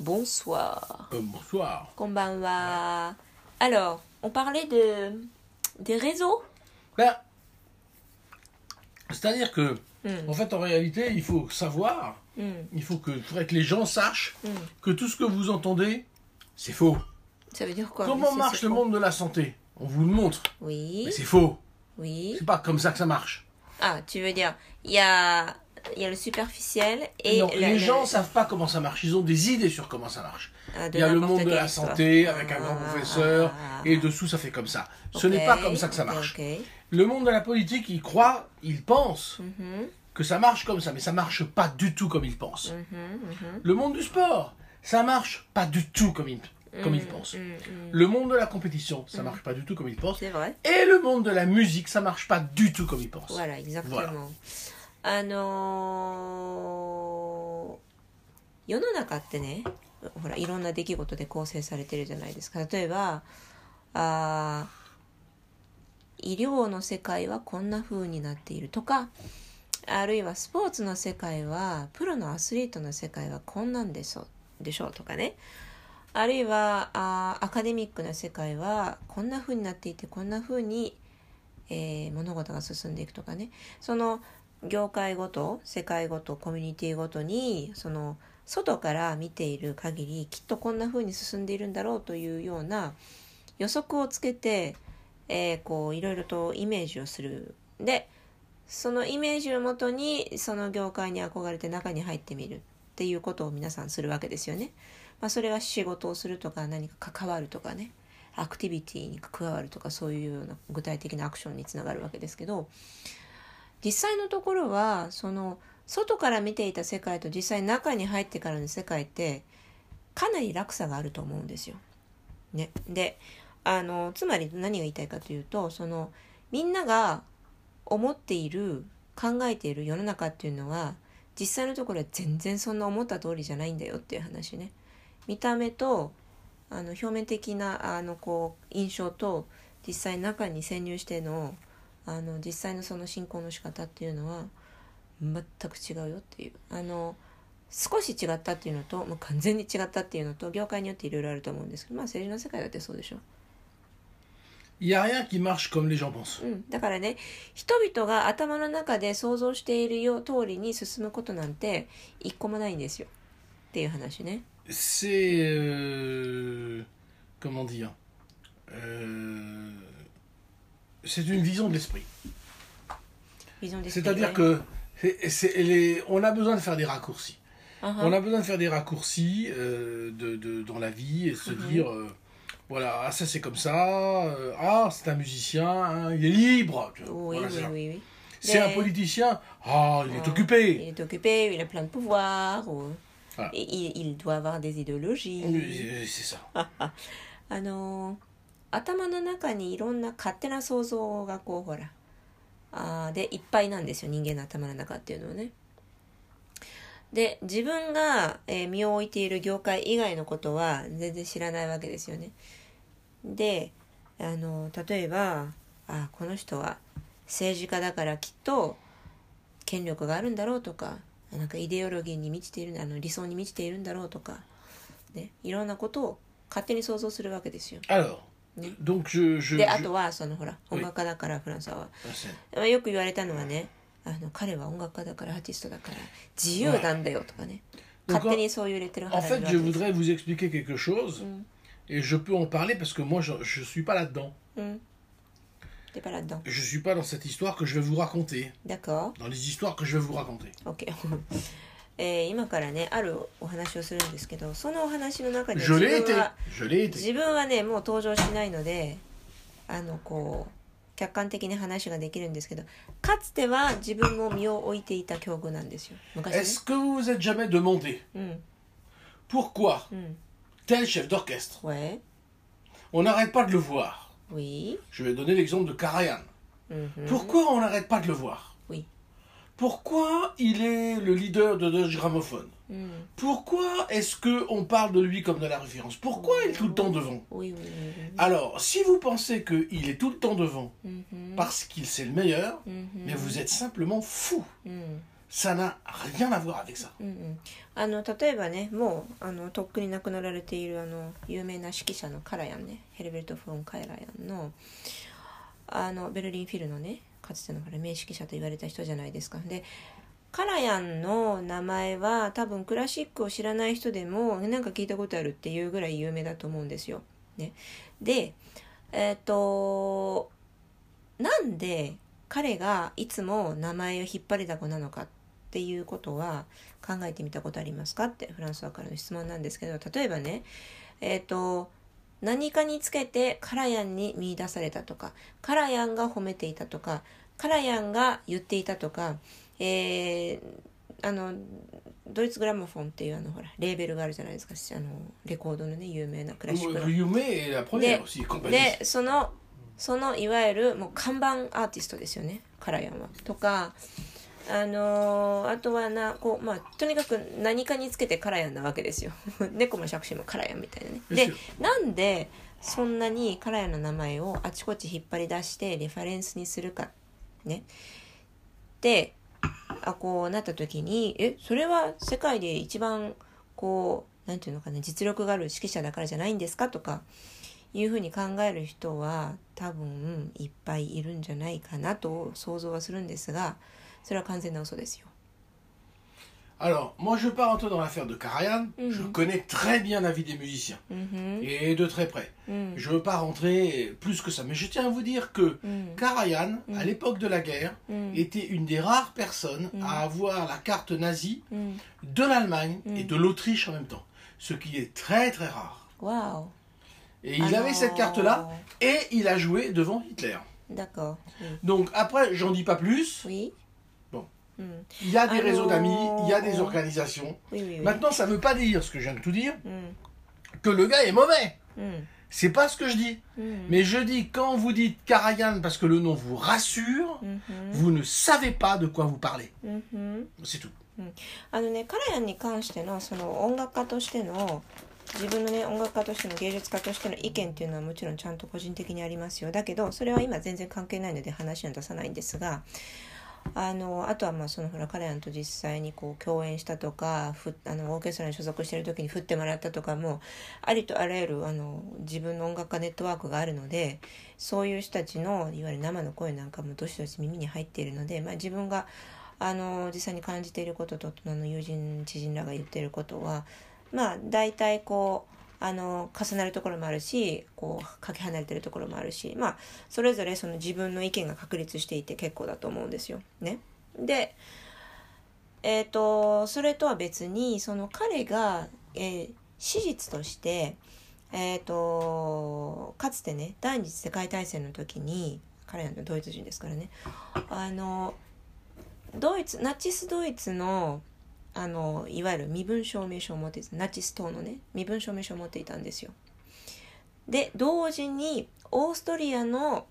Bonsoir. Euh, bonsoir. Konbanwa. Alors, on parlait de des réseaux. Ben, C'est-à-dire que, Hmm, en fait, en réalité, il faut savoir, hmm, il faut que, faudrait que les gens sachent hmm. que tout ce que vous entendez, c'est faux. Ça veut dire quoi? Comment marche le monde de la santé? On vous le montre, Oui, mais c'est faux. oui. C'est pas comme ça que ça marche. Ah, tu veux dire, il y a, il y a le superficiel et Non, les gens savent pas comment ça marche. Ils ont des idées sur comment ça marche. ah, Il y a le monde de la histoire. santé avec un grand Ah, professeur ah, et dessous ça fait comme ça. Ce n'est pas comme ça que ça marche. Le monde de la politique, il croit, il pense Mhm, que ça marche comme ça, mais ça marche pas du tout comme il pense. mhm, mhm, Le monde du sport, ça marche pas du tout comme il, comme il pense. Le monde de la compétition, ça marche pas du tout comme il pense. Vrai. Et le monde de la musique, ça marche pas du tout comme il pense. Voilà, exactement. あのー世の中ってねほらいろんな出来事で構成されてるじゃないですか。例えばあ医療の世界はこんな風になっているとかあるいはスポーツの世界はプロのアスリートの世界はこんなんでしょでしょうとかね。あるいはあアカデミックな世界はこんな風になっていてこんな風に、えー物事が進んでいくとかね。その業界ごと世界ごとコミュニティごとにその外から見ている限りきっとこんな風に進んでいるんだろうというような予測をつけて、えーこういろいろとイメージをする。でそのイメージをもとにその業界に憧れて中に入ってみるっていうことを皆さんするわけですよね。まあ、それが仕事をするとか何か関わるとかね。アクティビティに加わるとかそういうような具体的なアクションにつながるわけですけど。実際のところはその外から見ていた世界と実際中に入ってからの世界ってかなり落差があると思うんですよ。ね、であのつまり何が言いたいかというとそのみんなが思っている考えている世の中っていうのは実際のところは全然そんな思った通りじゃないんだよっていう話ね。見た目とあの表面的なあのこう印象と実際中に潜入してのあの実際のその進行の仕方っていうのは全く違うよっていう。あの少し違ったっていうのともう完全に違ったっていうのと業界によっていろいろあると思うんですけどまあ政治の世界だってそうでしょ、y a rien qui marche comme les gens pensent. うん、だからね人々が頭の中で想像しているよ通りに進むことなんて一個もないんですよっていう話ね。C'est euh, comment dire Euh, c'est une vision de l'esprit. C'est-à-dire que c est, on a besoin de faire des raccourcis. Uh-huh. On a besoin de faire des raccourcis euh, de, de, dans la vie et se uh-huh. dire euh, voilà, ah, ça c'est comme ça, euh, ah, c'est un musicien, hein, il est libre. C'est un politicien, ah, il est ah, occupé. Il est occupé, il a plein de pouvoirs. Il, il, doit avoir des idéologies. C'est ça. ah non. 頭の中にいろんな勝手な想像がこうほらあでいっぱいなんですよ人間の頭の中っていうのはね。で自分が、え身を置いている業界以外のことは全然知らないわけですよね。であの例えばあこの人は政治家だからきっと権力があるんだろうとかなんかイデオロギーに満ちているあの理想に満ちているんだろうとか、ね、いろんなことを勝手に想像するわけですよ。Alors, Oui. donc je. je, で je- あとはそのほら Oui. 音楽家だからフランスは、 Ah, c'est- まあよく言われたのはねあの彼は音楽家だからアーティストだから自由なんだよとかね Donc, 勝手にそういうレッテル En 貼られ fait, るわ je けです voudrais vous expliquer quelque chose, Mm. et je peux en parler parce que moi, je ne suis pas là-dedans. うん。でパラドン。 Je suis pas dans cette histoire que je vais vous raconter, D'accord dans les histoires que je vais vous raconter. OK えー今からねあるお話をするんですけどそのお話の中で自分は.自分はねもう登場しないのであのこう客観的に話ができるんですけどかつては自分も身を置いていた境遇なんですよ昔ね Est-ce que vous vous êtes jamais demandé うん pourquoi うん tel chef d'orchestre, ouais on n'arrête pas de le voir oui Je vais donner l'exemple de Karajan. うんうん Pourquoi on n'arrête pas de le voir. Pourquoi il est le leader de Deutsche Grammophon うん Pourquoi est-ce que on parle de lui comme de la référence Pourquoi il est tout le temps devant oui oui oui, oui. Alors, si vous pensez qu'il est tout le temps devant Mhm. parce qu'il c'est le meilleur, Mhm. mais vous êtes simplement fou. うん Ça n'a rien à voir avec ça. うんうん、あの例えばねもうあのとっくに亡くなられているあの有名な指揮者のカラヤンねヘルベルト・フォン・カラヤンのあのベルリンフィルのね かつてのほら名指揮者と言われた人じゃないですか。でカラヤンの名前は多分クラシックを知らない人でもなんか聞いたことあるっていうぐらい有名だと思うんですよ。ね、でえっ、となんで彼がいつも名前を引っ張りだこなのかっていうことは考えてみたことありますかってフランスワからの質問なんですけど例えばねえっ、と何かにつけてカラヤンに見出されたとかカラヤンが褒めていたとかカラヤンが言っていたとか、えーあのドイツグラモフォンっていうあのほらレーベルがあるじゃないですかあのレコードのね有名なクラシックの。Compagnie. でそのそのいわゆるもう看板アーティストですよねカラヤンは。とかあのーあとはなこうまあとにかく何かにつけてカラヤンなわけですよ 猫も杓子もカラヤンみたいなね。でなんでそんなにカラヤンの名前をあちこち引っ張り出してレファレンスにするかね。であこうなった時にえそれは世界で一番こうなんていうのかな実力がある指揮者だからじゃないんですかとかいうふうに考える人は多分いっぱいいるんじゃないかなと想像はするんですがそれは完全な嘘ですよ。 Alors, moi je ne veux pas rentrer dans l'affaire de Karajan, Mhm. je connais très bien la vie des musiciens, うんふん et de très près. うん Je ne veux pas rentrer plus que ça, mais je tiens à vous dire que うん、 Karajan, à l'époque de la guerre, うん、 était une des rares personnes Mhm. à avoir la carte nazie うん、 de l'Allemagne et Mhm. de l'Autriche en même temps, ce qui est très très rare. わ Et il avait cette carte-là, et il a joué devant Hitler. だから、うん、 Donc après, j'en dis pas plus, oui Bon. うん、 il y a des Alors- réseaux d'amis, il y a des organisations. oui oui oui Maintenant, ça ne veut pas dire, ce que je viens de tout dire, うん、 que le gars est mauvais. うん、 C'est pas ce que je dis. うん、 Mais je dis, quand vous dites Karajan parce que le nom vous rassure, うんふん vous ne savez pas de quoi vous parlez. うんふん C'est tout. あのねカラヤンに関してのその音楽家としての自分のね音楽家としての芸術家としての意見っていうのはもちろんちゃんと個人的にありますよだけどそれは今全然関係ないので話には出さないんですが あのあとはまあそのほらカラヤンと実際にこう共演したとかふあのオーケストラに所属してる時に振ってもらったとかもありとあらゆるあの自分の音楽家ネットワークがあるのでそういう人たちのいわゆる生の声なんかもどしどし耳に入っているので、まあ、自分があの実際に感じていることとあの友人知人らが言っていることはまあ大体こうあの重なるところもあるしこうかけ離れてるところもあるしまあそれぞれその自分の意見が確立していて結構だと思うんですよ。ね、でえっ、とそれとは別にその彼が、えー史実としてえっ、とかつてね第二次世界大戦の時に彼らのドイツ人ですからねあのドイツナチスドイツのあのいわゆる身分証明書を持っていたナチス党のね身分証明書を持っていたんですよ。で同時にオーストリアの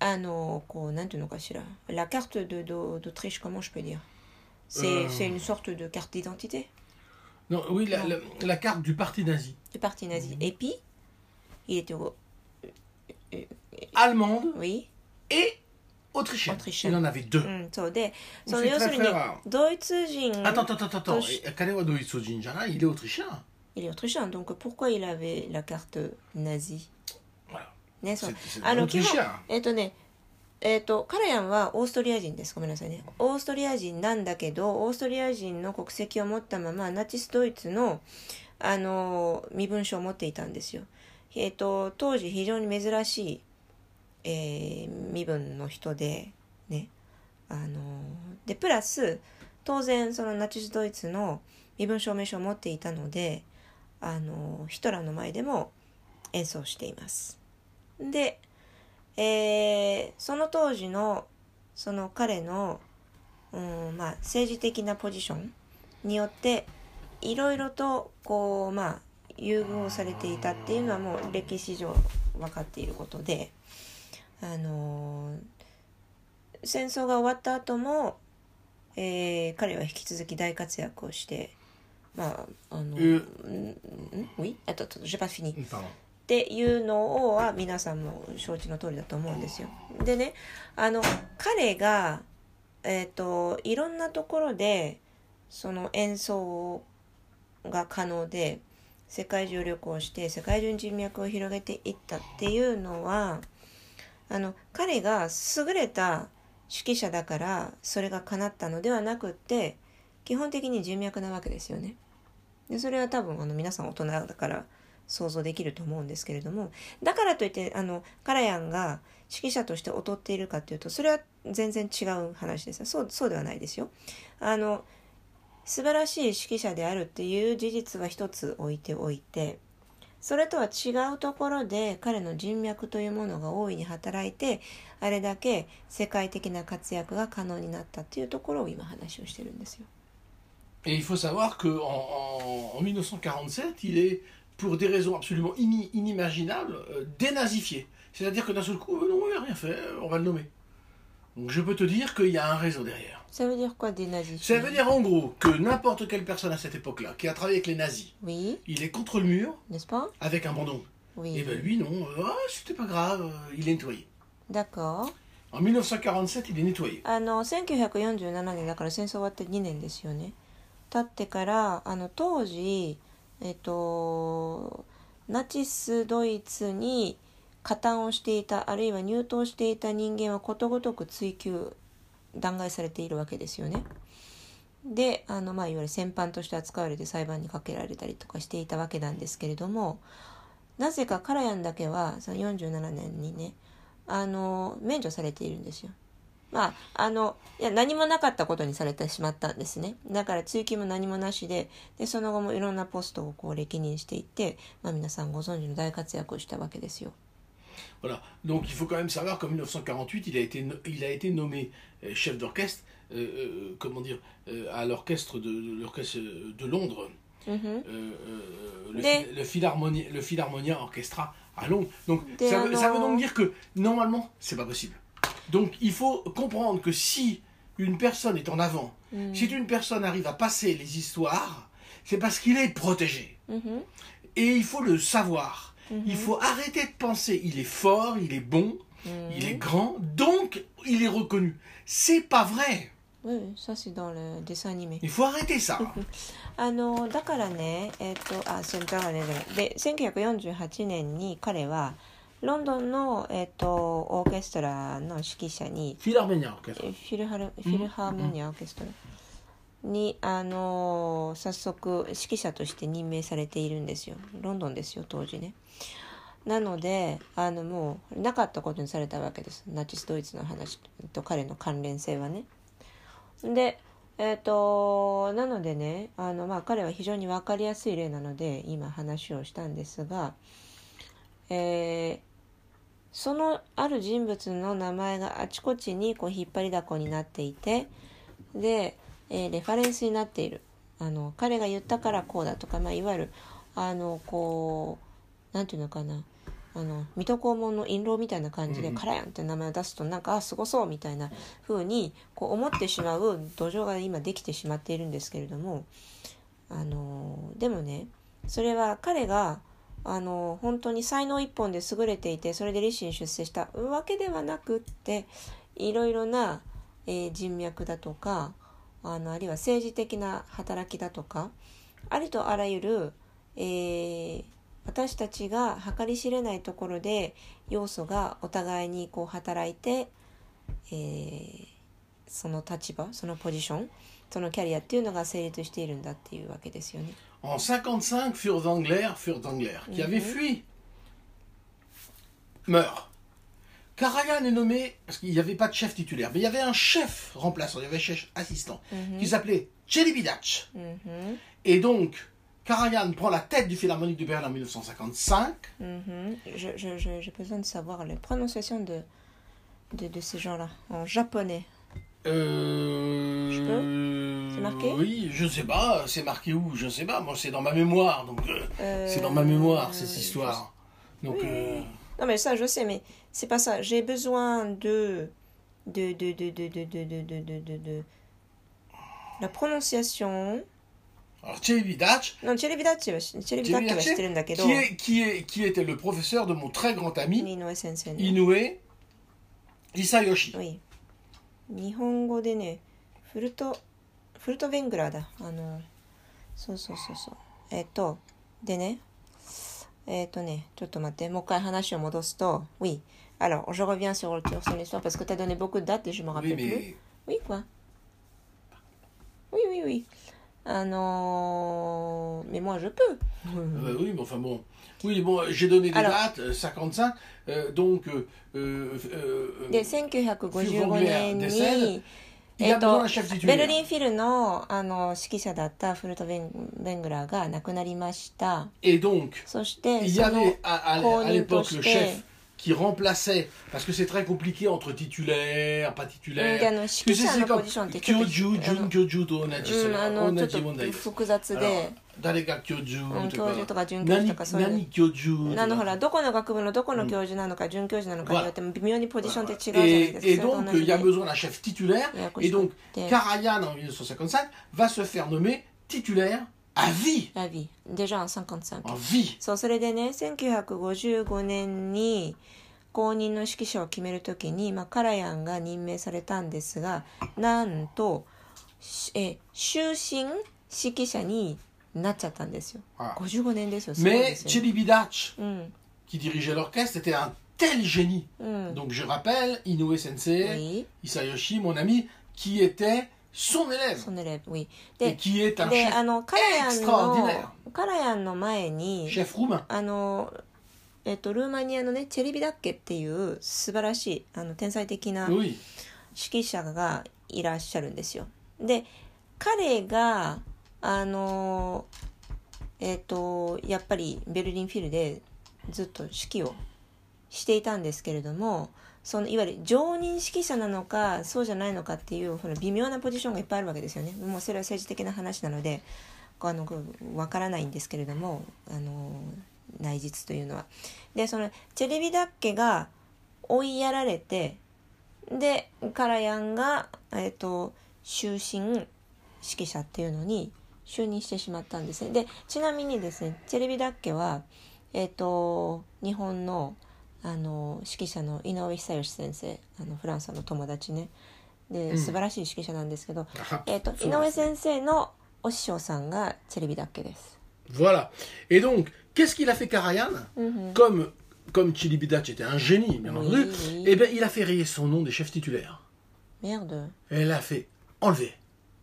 あのこうなんていうのかしら La carte de de- d'Autriche comment je peux dire c'est Euh. c'est une sorte de carte d'identité Non, oui, la, Non. la- la carte du parti nazi. du parti nazi. Et puis il était au- Allemande oui et オトリシャン。オ。で、その要するに、ドイツ人。あ、たたたたた。彼はドイツ人じゃない。イオトリシャン。イオトリシャン。donc、pourquoi ね、そう。あの、基本、えっとね、えっと、カレヤンはオーストリア人です。ごめんなさいね。オーストリア人なんだけど、オーストリア人の国籍を持ったまま、ナチスドイツの、あの、身分証を持っていたんですよ。えっと、当時非常に珍しい。えー身分の人でねあのでプラス当然そのナチスドイツの身分証明書を持っていたのであのヒトラーの前でも演奏しています。でえーその当時のその彼の、うんまあ、政治的なポジションによっていろいろとこうまあ優遇をされていたっていうのはもう歴史上分かっていることで。あのー戦争が終わった後も、えー彼は引き続き大活躍をしてまああの、えんん Oui? Attends, attends, j'ai pas fini. Pardon. っていうのは皆さんも承知の通りだと思うんですよ。でねあの彼がえっ、といろんなところでその演奏が可能で世界中旅行して世界中に人脈を広げていったっていうのはあの彼が優れた指揮者だからそれが叶ったのではなくって基本的に人脈なわけですよね。でそれは多分あの皆さん大人だから想像できると思うんですけれどもだからといってあのカラヤンが指揮者として劣っているかというとそれは全然違う話ですそうそうではないですよ。あの素晴らしい指揮者であるっていう事実は一つ置いておいてそれとは違うところで彼の人脈というものが大いに働いてあれだけ世界的な活躍が可能になったっていうところを今話をしてるんですよ。Et il faut savoir qu'en en, en 1947, il est, pour des raisons absolument ini- inimaginables, euh, dénazifié. C'est-à-dire que d'un seul coup, euh, non, il n'a rien fait, on va le nommer. Donc je peux te dire qu'il y a un réseau derrière. Ça veut dire quoi des nazis Ça veut dire en gros que n'importe quelle personne à cette époque-là, qui a travaillé avec les nazis, Oui, il est contre le mur n'est-ce pas avec un bandon. Oui. Et ben lui, non, euh, ah, c'était pas grave, euh, il est nettoyé. D'accord. En 1947, il est nettoyé. あの1947年だから戦争終わって2年ですよね経ってからあの当時えっとナチスドイツに加担をしていたあるいは入党していた人間はことごとく追及弾劾されているわけですよね。であの、まあ、いわゆる戦犯として扱われて裁判にかけられたりとかしていたわけなんですけれどもなぜかカラヤンだけはその47年にねあの免除されているんですよ。まあ、あの、いや、何もなかったことにされてしまったんですね。だから追及も何もなしで、で、その後もいろんなポストをこう歴任していって、まあ皆さんご存知の大活躍をしたわけですよ。Voilà. Donc il faut quand même savoir qu'en 1948, il a été, il a été nommé euh, chef d'orchestre, euh, euh, comment dire, à l'orchestre de, l'orchestre de Londres, le, le, Philharmonia, Orchestra à Londres. Donc ça veut, donc dire que normalement, c'est pas possible. Donc il faut comprendre que si une personne est en avant, si une personne arrive à passer les histoires, c'est parce qu'il est protégé. Et il faut le savoir. Il faut arrêter de penser il est fort, il est bon, il est grand, donc il est reconnu. C'est pas vrai. Oui, oui, ça c'est dans le dessin animé. Il faut arrêter ça. あの、だからね、えっ、と、あ、そうだからね、だからで、1948年に彼は、ロンドンの、えっ、と、オーケストラの指揮者に、 Philharmonia Orchestra. えフィルハルフィルハーモニアオーケストラ に、あの早速指揮者として任命されているんですよ。ロンドンですよ当時ね。なのであのもうなかったことにされたわけです。ナチスドイツの話と彼の関連性はね。でえっ、となのでねあのまあ彼は非常に分かりやすい例なので今話をしたんですがえーそのある人物の名前があちこちにこう引っ張りだこになっていてで、えーレファレンスになっている。あの彼が言ったからこうだとか、まあ、いわゆるあのこうなんていうのかな。あの水戸黄門の印籠みたいな感じで「うんカラヤン」って名前を出すとなんかあすごそうみたいな風にこう思ってしまう土壌が今できてしまっているんですけれどもあのでもねそれは彼があの本当に才能一本で優れていてそれで立身出世したわけではなくっていろいろな、えー人脈だとかあのあるいは政治的な働きだとかありとあらゆる、えー私たちが計り知れないところで要素がお互いにこう働いて、えーその立場そのポジションそのキャリアっていうのが成立しているんだっていうわけですよね。En 55, Fur d'Angler, Fur d'Angler, qui avait fui, meurt. Karajan est nommé, parce qu'il n'y avait pas de chef titulaire, mais il y avait un chef remplaçant, il y avait un chef assistant, mhm. qui s'appelait Celibidac. Mm. Et donc, Karajan prend la tête du Philharmonique de Berlin en 1955. Mm. J'ai besoin de savoir les prononciations de, de, ces gens-là, en japonais. Euh... Je peux C'est marqué Oui, je ne sais pas. C'est marqué où Je ne sais pas. Moi, c'est dans ma mémoire. Donc, euh, c'est dans ma mémoire, cette euh, histoire. Donc. Non mais ça je sais, mais c'est pas ça. J'ai besoin de de de de de de de de de de, de, de- la prononciation. alors Celibidac, Non, Celibidachi は知知ってるんだけど qui, est, qui, est, qui était le professeur de mon très grand ami, Inoue sensei の Inoue Isayoshi. Oui. 日本語でねフルトフルトベングラーだあのそうそうそうそうえっとでね えっとねちょっと待ってもう一回話を戻すと Oui alors je reviens sur son histoire parce que tu as donné beaucoup de dates et je me Oui, rappelle plus mais Oui, quoi Oui, oui, oui. Ah non, mais moi je peux. Ah bah oui, mais enfin bon. Oui, bon, j'ai donné des Alors- dates, euh, 55, euh, donc euh, euh, euh, で、 euh, 1955年に、 il えっとベル.リンフィルのあの指揮者だったフルトベン・ベングラーが亡くなりました。そして、その à 認として qui remplaçait, parce que c'est très compliqué entre titulaire, pas titulaire. の指 Tu 揮 sais, 者 c'est comme Kyoju, Jun Kyoju っ Onaji Mondai. 誰が教授うんと教授とかか准教授とかそういう何教授あのほらどこの学部のどこの教授なのか准教授なのかによっても微妙にポジションって違うじゃないですか。Et, et それと donc, 同じ il y a で besoin d'un chef titulaire. Et く donc, て Karajan, en 1955, va se faire nommer titulaire à vie. ラビデジャン55 En vie. そうそれでね1955年に公認の指揮者を決めるときに、まあ、カラヤンが任命されたんですがなんとしえ終身指揮者になっちゃったんですよあ55年ですよすごいで Mais すよ、Chelibidache, うん、qui dirigeait l'orchestre, était un tel génie. うん、Donc, je rappelle, Inoue Sensei, いい Isayoshi, mon ami, qui était son élève. そのレウィ Et で qui est un で chef, あのカラヤン extraordinaire. のカラヤンの前に chef roumain. あのえっとルーマニアのねチェリビダッケっていう素晴らしいあの天才的な Oui. 指揮者がいらっしゃるんですよ。で彼があのえっ、とやっぱりベルリンフィルでずっと指揮をしていたんですけれどもそのいわゆる常任指揮者なのかそうじゃないのかっていうほら微妙なポジションがいっぱいあるわけですよね。もうそれは政治的な話なのであのわからないんですけれどもあの内実というのは。でそのチェレビダッケが追いやられてでカラヤンが、えっと終身指揮者っていうのに就任してしまったんですねでちなみにですねチェレビダッケは、えっと日本のあの指揮者の井上久義先生あのフランスの友達ねでうん素晴らしい指揮者なんですけど、Ah, えっとそう井上先生のお師匠さんがチェレビダッケです。Voilà. Et donc, qu'est-ce qu'il a fait Karajan Comme, comme Chilibidache était un génie, bien Oui, entendu, oui. eh bien, il a fait rayer son nom des chefs titulaires. Merde. Et l'a fait enlever.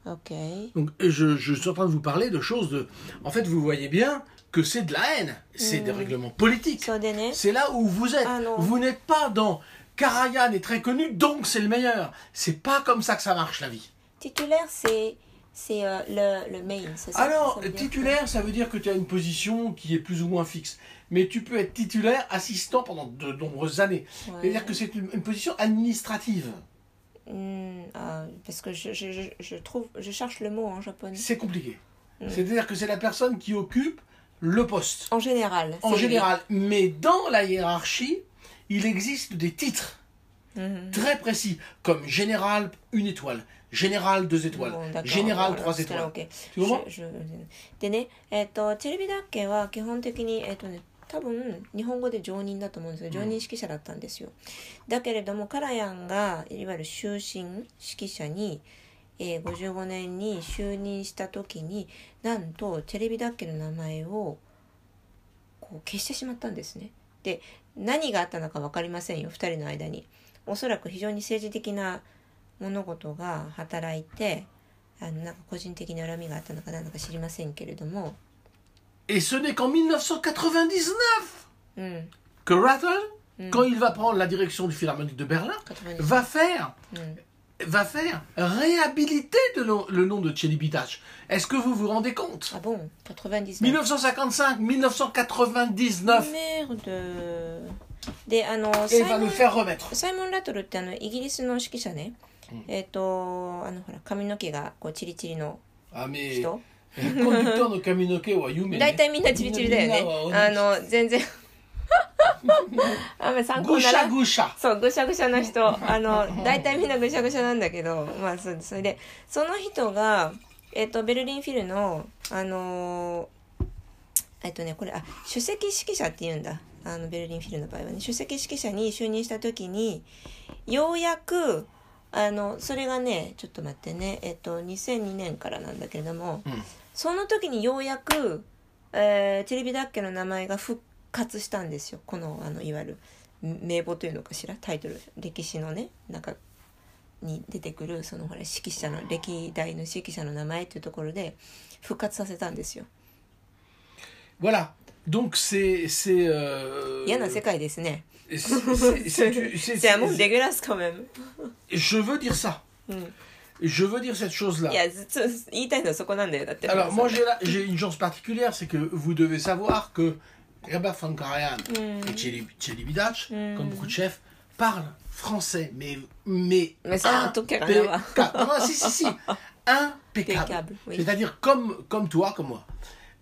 Ok. Donc, je, suis en train de vous parler de choses de. En fait, vous voyez bien que c'est de la haine, c'est des hmm. règlements politiques. C'est là où vous êtes. Ah, vous n'êtes pas dans Karajan est très connu, donc c'est le meilleur. C'est pas comme ça que ça marche la vie. Titulaire, c'est c'est euh, le, le main, c'est ça Alors, titulaire, ça veut dire que tu as une position qui est plus ou moins fixe. Mais tu peux être titulaire, assistant pendant de nombreuses années. C'est-à-dire que c'est une, position administrative. Hmm, ah, parce que je, je, je, je trouve je cherche le mot en japonais. C'est compliqué. C'est-à-dire que c'est la personne qui occupe le poste. En général. En c'est lui. général. Mais dans la hiérarchie, il existe des titres Mhm. très précis, comme général, une étoile, général, deux étoiles, Bon, d'accord. général, Voilà, trois c'est là, étoiles. ok. Tu comprends je- je-でね、えっ、と、テレビダッケは基本的に、えっ、とね、 多分日本語で常任だと思うんですけど、常任指揮者だったんですよ。だけれども、カラヤンが、いわゆる終身指揮者に、えー55年に就任した時に、なんとテレビダッケの名前をこう消してしまったんですね。で、何があったのか分かりませんよ、2人の間に。おそらく非常に政治的な物事が働いてあのなんか個人的な恨みがあったのか何だか知りませんけれども、Et ce n'est qu'en 1999 うん、 que Rattle, quand il va prendre la direction du Philharmonique de Berlin, 99 va faire, うん、 va faire réhabiliter de lo- le nom de Tchelibitache. Est-ce que vous vous rendez compte あボン99 1955, 1999, メールでであの et サ va イモ le ン faire remettre. サイモン・ラトルってあのイギリスの指揮者ね、えっ、とあのほら髪の毛がこうチリチリの Ah mais 人 conducteur no Kaminoke wa yume. 大体みんなチリチリだよね。あの全然。あんまり参考になら Gusha Gusha. そうぐしゃぐしゃな人。あの大体みんなぐしゃぐしゃなんだけど。まあそうそれで。その人が、えっとベルリンフィルのあのーえっとねこれあ首席指揮者って言うんだ。あのベルリンフィルの場合はね。首席指揮者に就任した時にようやくあのそれがねちょっと待ってね。えっと2002年からなんだけれども、うんその時にようやく、えーテレビだっけの名前が復活したんですよこのあのいわゆる名簿というのかしらタイトル歴史のねなんかに出てくるそのほら指揮者の歴代の指揮者の名前っていうところで復活させたんですよ Voilà. Donc c'est c'est euh, 嫌な世界ですね c'est- ラスカメム je veux dire ça. Mm. Je veux dire cette chose-là. いやずっと言いたいのはそこなんだよだって Alors moi j'ai la- j'ai une chance particulière, c'est que vous devez savoir que Rabah Fankarayan et Cheli Cheli Bidach, comme beaucoup de chefs, parlent français, mais mais Mais ça, en tout cas, rien à voir. impeccable. Non, non, si si si, impeccable. Impeccable, oui. C'est-à-dire comme comme toi, comme moi.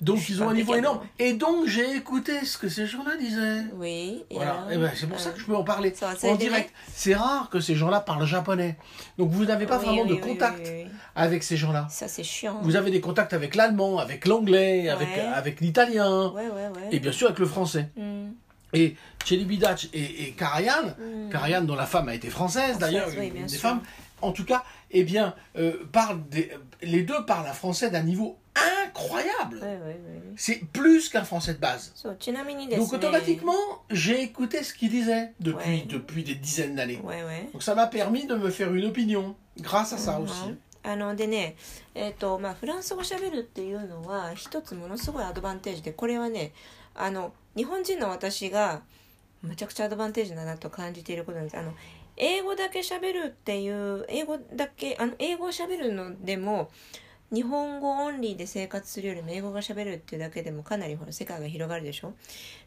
Donc ils ont un niveau énorme. Et donc j'ai écouté ce que ces gens-là disaient. Oui. et Voilà, et ben, c'est pour ça euh, que je peux en parler en direct. C'est rare que ces gens-là parlent japonais. Donc vous n'avez pas oui, vraiment oui, de oui, contact avec ces gens-là. Ça, c'est chiant. Vous avez des contacts avec l'allemand, avec l'anglais, avec, Ouais. avec l'italien, Ouais, ouais, ouais. et bien sûr avec le français. Mm. Et Chelibidach et, et Karajan, Karajan dont la femme a été française d'ailleurs, une des sûr. femmes, en tout cas, eh bien, euh, parlent des- les deux parlent un français d'un niveau incroyable. はいはいはい。C'est plus qu'un français de base. そう、ちなみにですね。Donc automatiquement, j'ai écouté ce qu'il disait depuis, Ouais. depuis des dizaines d'années. Donc ça m'a permis de me faire une opinion grâce à ça aussi. あのでね、えっとまあ、フランス語しゃべるっていうのは一つものすごいアドバンテージでこれはねあの日本人の私がむちゃくちゃアドバンテージだなと感じていることなんですあの英語だけしゃべるっていう英語だけあの英語をしゃべるのでも日本語オンリーで生活するよりも英語がしゃべるっていうだけでもかなりほら世界が広がるでしょ？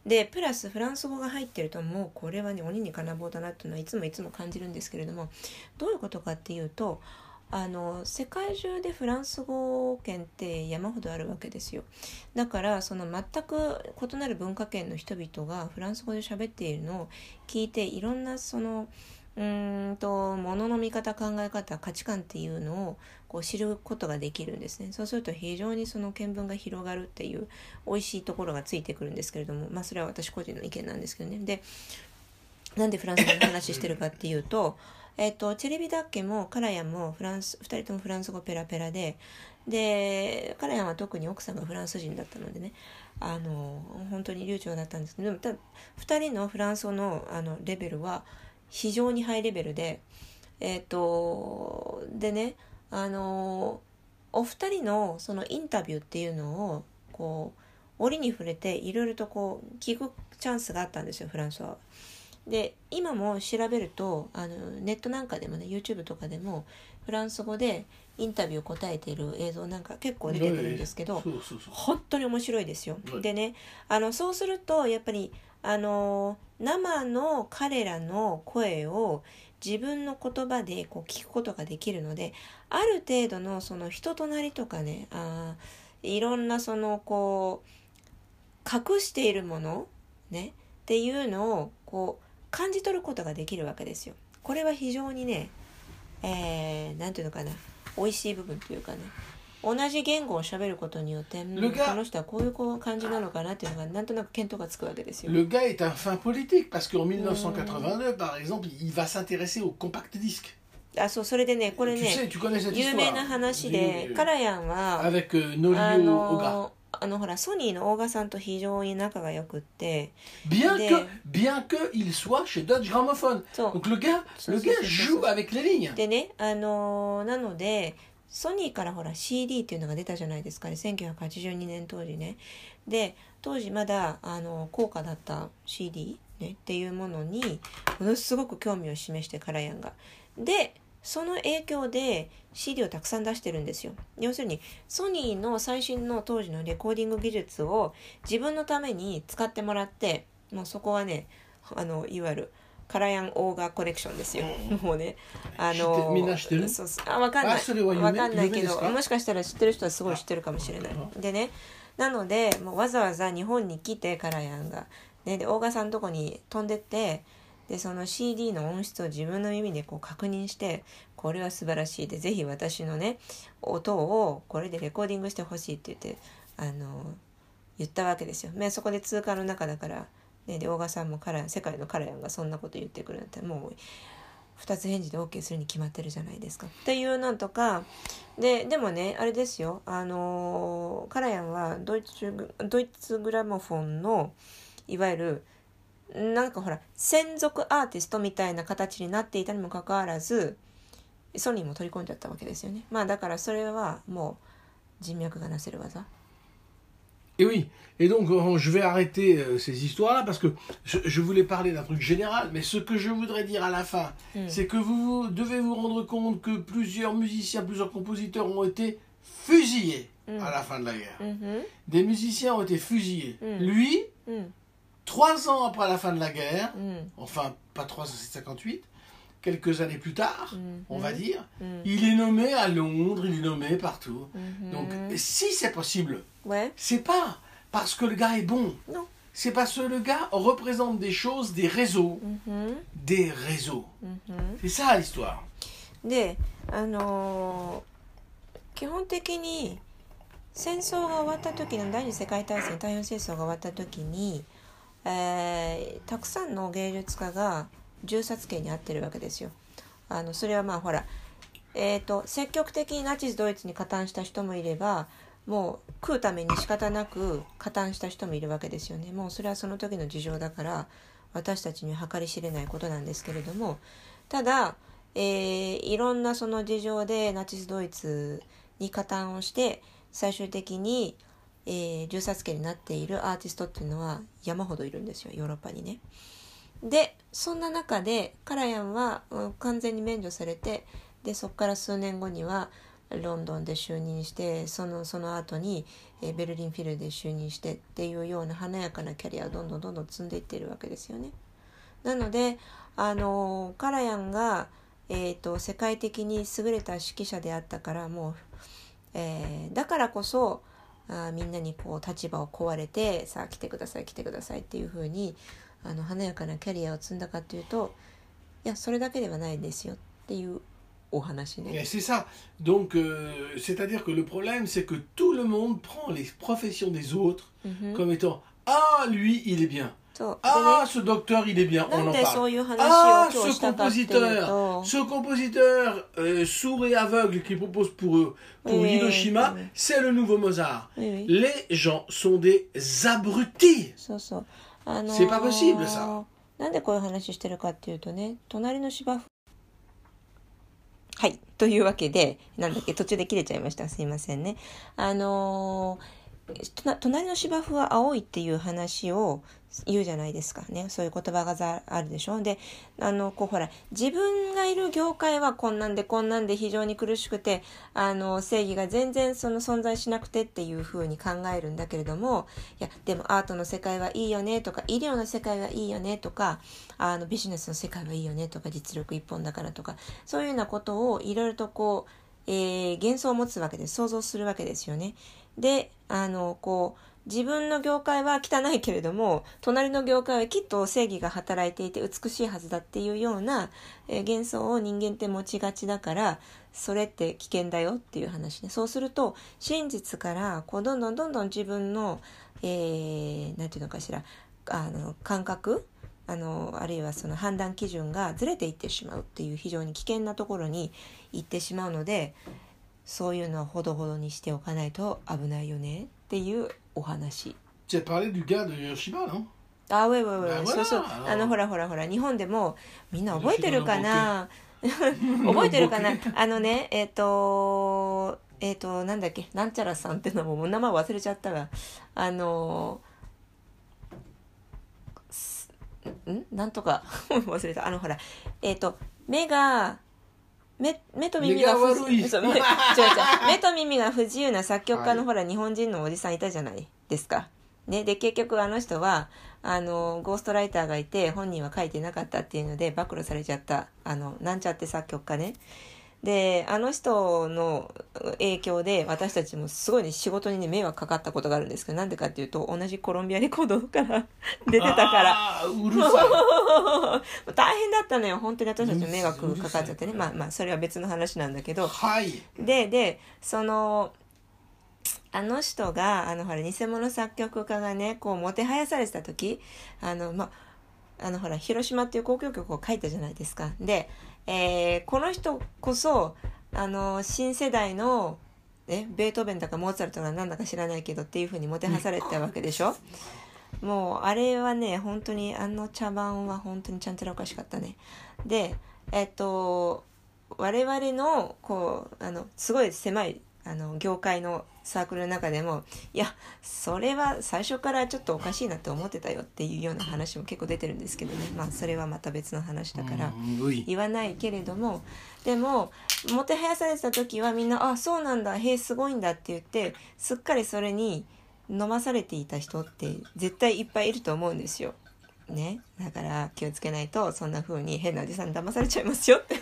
でプラスフランス語が入ってるともうこれはね鬼に金棒だなっていうのはいつもいつも感じるんですけれどもどういうことかっていうとあの世界中でフランス語圏って山ほどあるわけですよ。だからその全く異なる文化圏の人々がフランス語で喋っているのを聞いていろんなそのうんと物の見方考え方価値観っていうのをこう知ることができるんですね。そうすると非常にその見聞が広がるっていう美味しいところがついてくるんですけれどもまあそれは私個人の意見なんですけどね。でなんでフランス語の話してるかっていうとえっと、チェレビダッケもカラヤンもフランス2人ともフランス語ペラペラででカラヤンは特に奥さんがフランス人だったのでねあの本当に流暢だったんですけどでもた2人のフランス語のあのレベルは非常にハイレベルでえっとでねあのお二人のそのインタビューっていうのをこう折に触れていろいろとこう聞くチャンスがあったんですよフランスは。で今も調べるとあのネットなんかでもね YouTube とかでもフランス語でインタビュー答えている映像なんか結構出てくるんですけど本当に面白いですよ。はいでねあのそうするとやっぱりあの生の彼らの声を自分の言葉でこう聞くことができるのである程度のその人となりとかねあいろんなそのこう隠しているものねっていうのをこう感じ取ることができるわけですよ。これは非常にね、えー、て言うのかな美味しい部分というかね同じ言語を喋ることによって、この人はこういうこう感じなのかなっていうのがなんとなく見当がつくわけですよ。Le gars est un fin politique parce qu'en 1982, par exemple, il va s'intéresser au compact disque. あそうそれでねこれね sais, tu cette 有名な話でカラヤンは avec euh, あ Norio. のあのほらソニーのオーガさんと非常に仲が良くって Bien que, bien que il soit chez Dodge Gramophone. Donc le gars, le gars joue avec les lignes. でねあのーなのでソニーからほら CD っていうのが出たじゃないですかね。1982年当時ね。で当時まだあの高価だった CD、ね、っていうものにものすごく興味を示してカラヤンが。でその影響で CD をたくさん出してるんですよ。要するにソニーの最新の当時のレコーディング技術を自分のために使ってもらってもうそこはねあのいわゆるカラヤンオーガコレクションですよ、もうね。あのてみんな知ってる？そうあわかんない。あそれは有名？わかんないけどもしかしたら知ってる人はすごい知ってるかもしれない。でね。なのでもうわざわざ日本に来てカラヤンが、ね、で大賀さんのとこに飛んでってでその CD の音質を自分の耳でこう確認してこれは素晴らしいでぜひ私のね音をこれでレコーディングしてほしいって言ってあの言ったわけですよ。ね、そこで通貨の中だから、ね、で大賀さんもカラ世界のカラヤンがそんなこと言ってくるなんてもう2つ返事で OK するに決まってるじゃないですか。っていうなんとかででもねあれですよあのカラヤンはドイツドイツグラモフォンのいわゆるなんかほら専属アーティストみたいな形になっていたにもかかわらずソニーも取り込んじゃったわけですよね。まあだからそれはもう人脈がなせる技。Et oui, et donc euh, je vais arrêter euh, ces histoires-là parce que je, voulais parler d'un truc général, mais ce que je voudrais dire à la fin, hmm. c'est que vous, devez vous rendre compte que plusieurs musiciens, plusieurs compositeurs ont été fusillés hmm. à la fin de la guerre. Hmm. Des musiciens ont été fusillés. Lui, trois ans après la fin de la guerre, enfin pas trois ans, c'est 58, quelques années plus tard, Mhm. on va dire, うん、 il est nommé à Londres, il est nommé partout. うん、 Donc si c'est possible, ouais, c'est pas parce que le gars est bon. Non. C'est parce que le gars représente des choses, des réseaux. うんふん Des réseaux. うんふん C'est ça l'histoire. であのー基本的に戦争が終わった時の第二次世界大戦太平洋戦争が終わった時に、えーたくさんの芸術家が 銃殺刑に遭ってるわけですよ。あのそれはまあほら、えー、と積極的にナチスドイツに加担した人もいればもう食うために仕方なく加担した人もいるわけですよね。もうそれはその時の事情だから私たちには計り知れないことなんですけれどもただ、えーいろんなその事情でナチスドイツに加担をして最終的に、えー銃殺刑になっているアーティストっていうのは山ほどいるんですよヨーロッパにね。でそんな中でカラヤンは、完全に免除されてでそこから数年後にはロンドンで就任してそのその後に、ベルリンフィルで就任してっていうような華やかなキャリアをどんどんどんどん積んでいっているわけですよね。なのであのカラヤンが、えー、と世界的に優れた指揮者であったからもう、えーだからこそあみんなにこう立場を壊れてさあ来てください来てくださいっていう風に あの華やかなキャリアを積んだかっていうといやそれだけではないですよっていうお話ね。 Et c'est ça. Donc, euh, c'est-à-dire que le problème, c'est que tout le monde prend les professions des autres うんふん comme étant Ah, lui, il est bien. そう Ah, ce docteur, il est bien. で On ね、な en んでそう parle. いう話 Ah, を今日 ce したかっていう compositeur, と ce compositeur euh, sourd et aveugle qui propose pour eux, pour Oui, Hiroshima, oui. c'est le nouveau Mozart. うい Les gens sont des abrutis. あの ça. なんでこういう話してるかっていうとね、隣の芝生。はい。というわけで、なんだっけ、途中で切れちゃいました。すいませんね。あのー隣の芝生は青いっていう話を言うじゃないですかね。そういう言葉があるでしょ。で、あの、こうほら、自分がいる業界はこんなんでこんなんで非常に苦しくて、あの、正義が全然その存在しなくてっていう風に考えるんだけれども、いや、でもアートの世界はいいよねとか、医療の世界はいいよねとか、あの、ビジネスの世界はいいよねとか、実力一本だからとか、そういうようなことをいろいろとこう、えー幻想を持つわけで。想像するわけですよね。で、あの、こう、自分の業界は汚いけれども、隣の業界はきっと正義が働いていて美しいはずだっていうような、えー幻想を人間って持ちがちだから、それって危険だよっていう話ね。そうすると、真実から、こう、どんどんどんどん自分の、えー、ていうのかしら、あの、感覚あのあるいはその判断基準がずれていってしまうっていう非常に危険なところに行ってしまうのでそういうのはほどほどにしておかないと危ないよねっていうお話。Tu as parlé du gars de Hiroshima, non? あ、ウェイウェイウェイ、あそうそう。あの、ほらほらほら、日本でも、みんな 覚えてるかな？覚えてるかな？あのね、えっ、と、えっ、と、なんだっけ、なんちゃらさんってのも、もう名前忘れちゃったわ。あの、すん？なんとか、忘れた。あの、ほら、えっ、と、目が、目目と耳が不目が悪いそう目違う違う 目と耳が不自由な作曲家のほら日本人のおじさんいたじゃないですか。ね、で結局あの人はあのゴーストライターがいて本人は書いてなかったっていうので暴露されちゃったあのなんちゃって作曲家ね。であの人の影響で私たちもすごいね仕事にね迷惑かかったことがあるんですけどなんでかっていうと同じコロンビアレコードから 出てたから。Ah, Urusai. 大変だったのよ本当に私たちも迷惑うるさいかかっちゃってねまあまあそれは別の話なんだけど Hai. ででそのあの人があのほら偽物作曲家がねこうもてはやされてた時あのまああのほら広島っていう交響曲を書いたじゃないですかで、えーこの人こそあの新世代のえベートーベンだかモーツァルトが何だか知らないけどっていうふうにもてはされたわけでしょ？もうあれはね本当にあの茶番は本当にちゃんとおかしかったね。でえっと我々のこうあのすごい狭いあの業界のサークルの中でもいやそれは最初からちょっとおかしいなって思ってたよっていうような話も結構出てるんですけどねまあそれはまた別の話だから。Mm. 言わないけれどもでももてはやされてた時はみんな「あそうなんだへえすごいんだ」って言ってすっかりそれに飲まされていた人って絶対いっぱいいると思うんですよ。ね、だから気をつけないとそんな風に変なおじさんに騙されちゃいますよって。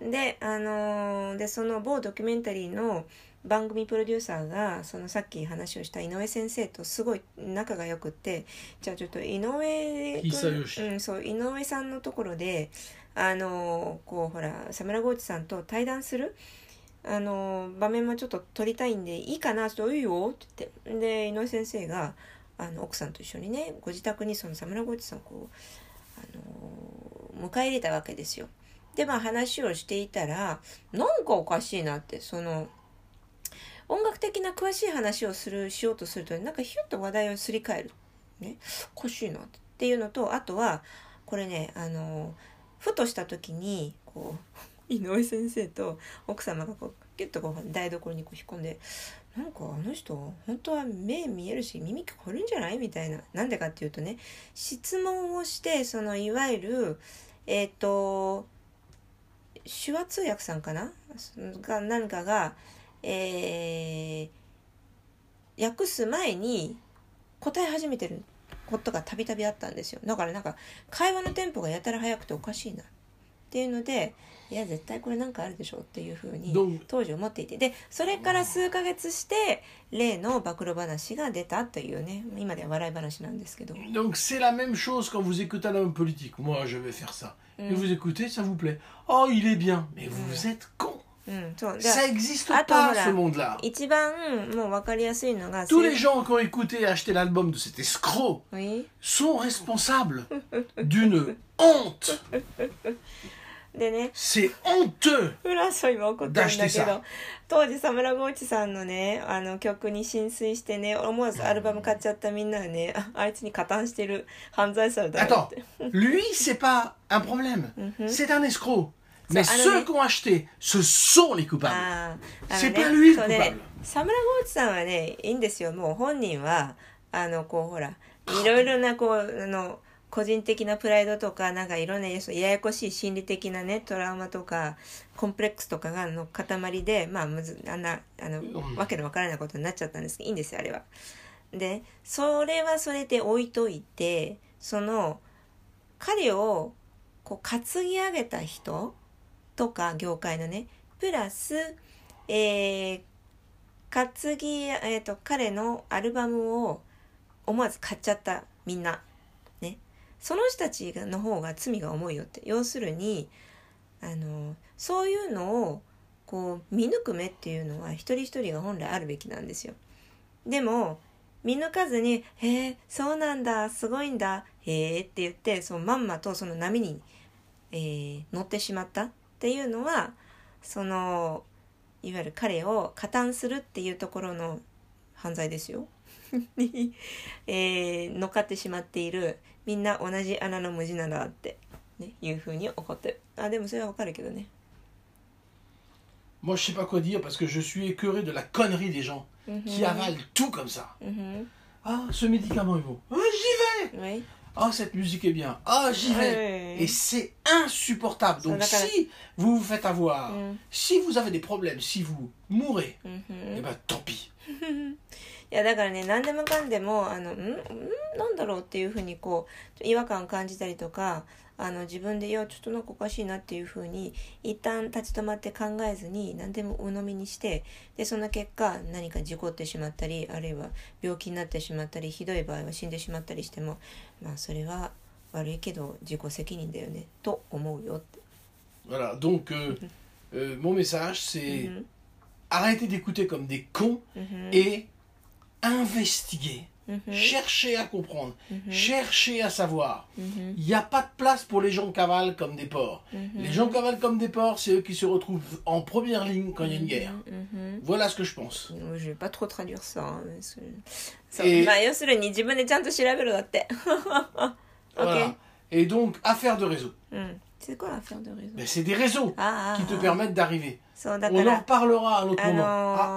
であのーでその某ドキュメンタリーの番組プロデューサーがそのさっき話をした井上先生とすごい仲が良くってじゃあちょっと井上うん、そう井上さんのところであのこうほらサムラゴーチさんと対談するあの場面もちょっと撮りたいんでいいかなちょっといいよって言ってで井上先生があの奥さんと一緒にねご自宅にそのサムラゴーチさんをこうあの迎え入れたわけですよ。でまあ話をしていたらなんかおかしいなってその音楽的な詳しい話をするしようとするとなんかヒュッと話題をすり替える。ね。おかしいなって。いうのとあとはこれねあのふとした時にこう 井上先生と奥様がこうギュッとこう台所にこう引っ込んでなんかあの人本当は目見えるし耳聞こえるんじゃない？みたいな。なんでかっていうとね質問をしてそのいわゆるえっ、と手話通訳さんかな？が何かがえー訳す前に答え始めてることがたびたびあったんですよ。だからなんか会話のテンポがやたら速くておかしいなっていうのでいや絶対これなんかあるでしょっていうふうに当時思っていてでそれから数ヶ月して例の暴露話が出たというね今では笑い話なんですけど Donc c'est la même chose quand vous écoutez un homme politique. Moi je vais faire ça. Et vous écoutez, ça vous plaît. Oh il est bien. Mais vous êtes con. うんそうで Ça existe Attends, pas ce monde-là. 一番もう分かりやすいのが Tous les gens qui ont écouté et acheté l'album de cet escroc Oui. sont responsables d'une honte. でね C'est honteux. フランスは今怒ってるんだけど当時サムラゴーチさんのねあの曲に浸水してね思わずアルバム買っちゃったみんなはねあ あいつに加担してる犯罪者だよ Attends, って。lui, c'est pas un problème. C'est un escroc. Mais ceux qui ont acheté, ce sont les coupables. C'est pas lui le そうね coupable. サムラゴーチさんはねいいんですよもう本人はあのこうほらいろいろなこうあの個人的なプライドとかなんかいろんなややこしい心理的なねトラウマとかコンプレックスとかがの塊でまあむずあんなあのんわけのわからないことになっちゃったんですけどいいんですよあれは。でそれはそれで置いといてその彼をこう担ぎ上げた人とか業界のねプラス、えー、担ぎ、えー、と彼のアルバムを思わず買っちゃったみんなねその人たちの方が罪が重いよって要するにあのそういうのをこう見抜く目っていうのは一人一人が本来あるべきなんですよでも見抜かずに「へえそうなんだすごいんだへえ」って言ってそのまんまとその波に、えー乗ってしまったっていうのはそのいわゆる彼を加担するっていうところの犯罪ですよ。に、えー乗っかってしまっている みんな同じ穴の無地なんだって、ね、いうふうに怒ってるあでもそれはわかるけどね Moi, je sais pas quoi dire parce que je suis écœuré de la connerie des gens qui avalent tout comme ça. うんふん Ah, ce médicament est bon. Ah, j'y vais. はい、 Ah, cette musique est bien. Ah, j'y vais. Ouais. Et c'est insupportable. Donc, Ça, d'accord. si vous vous faites avoir, Mm. si vous avez des problèmes, si vous mourrez, うんふん eh ben tant pis. やだからね何でもかんでもあのん？ん？なんだろうっていうふうにこう違和感を感じたりとかあの自分でいやちょっとなんかおかしいなっていうふうに一旦立ち止まって考えずに何でも鵜呑みにしてでその結果何か事故ってしまったりあるいは病気になってしまったりひどい場合は死んでしまったりしてもまあそれは悪いけど自己責任だよねと思うよって。Voilà, donc euh, euh, mon message c'est Mhm. arrêtez d'écouter comme des cons Mhm. et investiguer, mhm. chercher à comprendre, mhm. chercher à savoir. Mhm. Il n'y a pas de place pour les gens cavalent comme des porcs. Les gens cavalent comme des porcs, c'est eux qui se retrouvent en première ligne quand il y a une guerre. Voilà ce que je pense. Euh, je ne vais pas trop traduire ça. Hein, que... Et... voilà. Et donc, affaire de réseau. Hmm. C'est quoi affaire de réseau? Ben, C'est des réseaux ah, ah, qui te ah. permettent d'arriver. そうだから、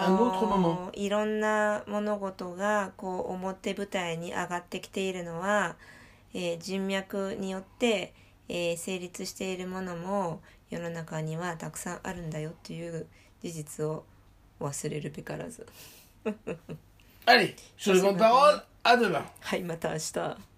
あ.の moment. いろんな物事がこう表舞台に上がってきているのは、えー人脈によって、えー成立しているものも世の中にはたくさんあるんだよっていう事実を忘れるべからず。はい、また明日。